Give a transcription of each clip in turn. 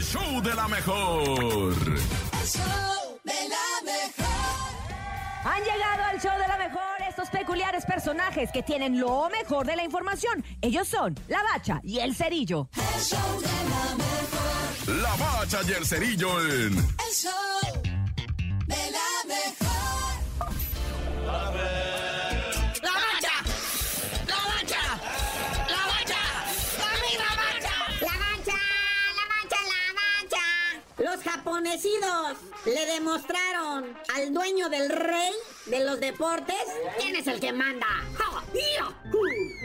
al show de la mejor. El show de la mejor. Han llegado al show de la mejor estos peculiares personajes que tienen lo mejor de la información. Ellos son la bacha y el cerillo. El show de la mejor. La bacha y el cerillo en El show Le demostraron al dueño del rey de los deportes quién es el que manda.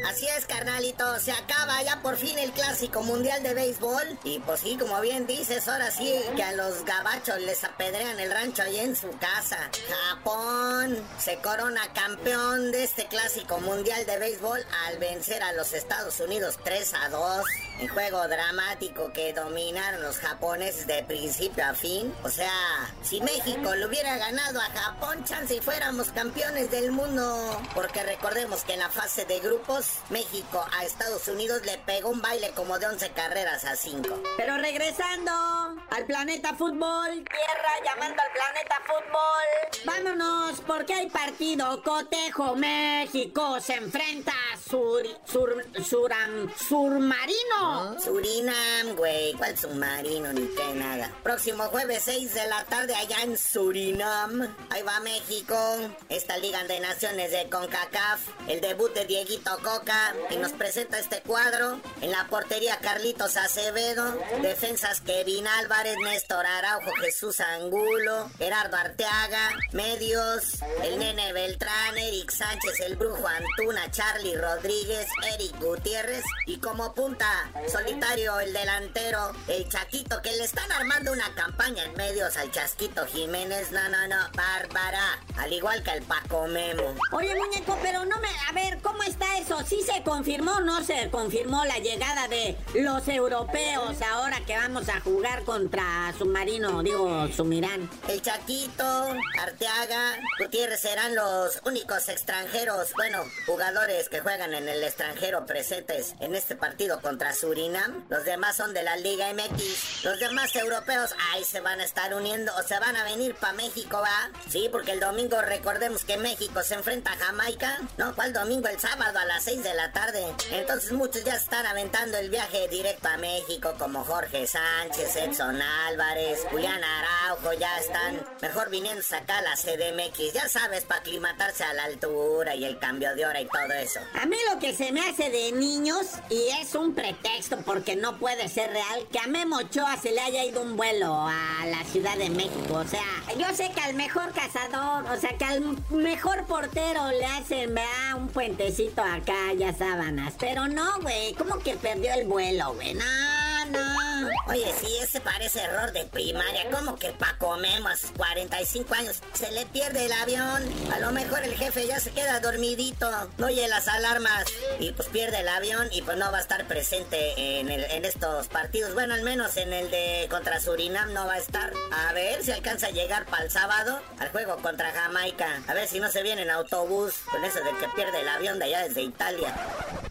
Así es, carnalito, se acaba ya por fin el clásico mundial de béisbol. Y pues sí, como bien dices, ahora sí que a los gabachos les apedrean el rancho ahí en su casa. Japón se corona campeón de este clásico mundial de béisbol al vencer a los Estados Unidos 3 a 2. En juego dramático que dominaron los japoneses de principio a fin. O sea, si México le hubiera ganado a Japón, chance y fuéramos campeones del mundo. Porque recordemos que en la fase de grupos, México a Estados Unidos le pegó un baile como de 11 carreras a 5. Pero regresando al planeta fútbol, tierra llamando al planeta fútbol. Vámonos, porque hay partido. Cotejo, México se enfrenta Sur, Sur, Suram, Surmarino. Surinam, güey, ¿cuál submarino ni qué nada? Próximo jueves 6 de la tarde allá en Surinam. Ahí va México, esta Liga de Naciones de CONCACAF, el debut de Dieguito Coca y nos presenta este cuadro. En la portería Carlitos Acevedo, defensas Kevin Álvarez, Néstor Araujo, Jesús Angulo, Gerardo Arteaga, medios, el Nene Beltrán, Eric Sánchez, el Brujo Antuna, Charlie Rodríguez, Eric Gutiérrez y como punta solitario el delantero, el Chaquito, que le están armando una campaña en medios al Chasquito Jiménez, no, no, no, bárbara, al igual que el Paco Memo. Oye, muñeco, pero no me. A ver, ¿cómo está eso? ¿Sí se confirmó o no se confirmó la llegada de los europeos ahora que vamos a jugar contra Submarino, digo, Sumirán? El Chaquito, Arteaga, Gutiérrez serán los únicos extranjeros, bueno, jugadores que juegan en el extranjero presentes en este partido contra Surinam. Los demás son de la Liga MX. Los demás europeos, ahí se van a estar uniendo o se van a venir para México, ¿va? Sí, porque el domingo recordemos que México se enfrenta a Jamaica. No, ¿cuál domingo? El sábado a las 6 de la tarde. Entonces muchos ya están aventando el viaje directo a México, como Jorge Sánchez, Edson Álvarez, Julián Araujo, ya están mejor viniendo acá a la CDMX, ya sabes, para aclimatarse a la altura y el cambio de hora y todo eso. Lo que se me hace de niños, y es un pretexto porque no puede ser real, que a Memo Ochoa se le haya ido un vuelo a la Ciudad de México. O sea, yo sé que al mejor cazador, o sea, que al mejor portero le hacen, vea, un puentecito acá, ya sábanas. Pero no, güey, ¿cómo que perdió el vuelo, güey? No, no. Oye, sí, ese parece error de primaria. ¿Cómo que Paco Memo a sus 45 años se le pierde el avión? A lo mejor el jefe ya se queda dormidito, no oye las alarmas y pues pierde el avión y pues no va a estar presente en, el- en estos partidos. Bueno, al menos en el de contra Surinam no va a estar. A ver si alcanza a llegar para el sábado al juego contra Jamaica. A ver si no se viene en autobús con eso de que pierde el avión de allá desde Italia.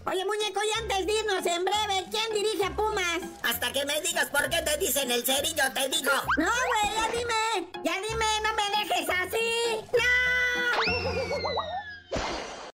Oye, muñeco, y antes de irnos en breve, ¿quién dirige a Pumas? Hasta que me digas por qué te dicen el cerillo, te digo. No, güey, ya dime.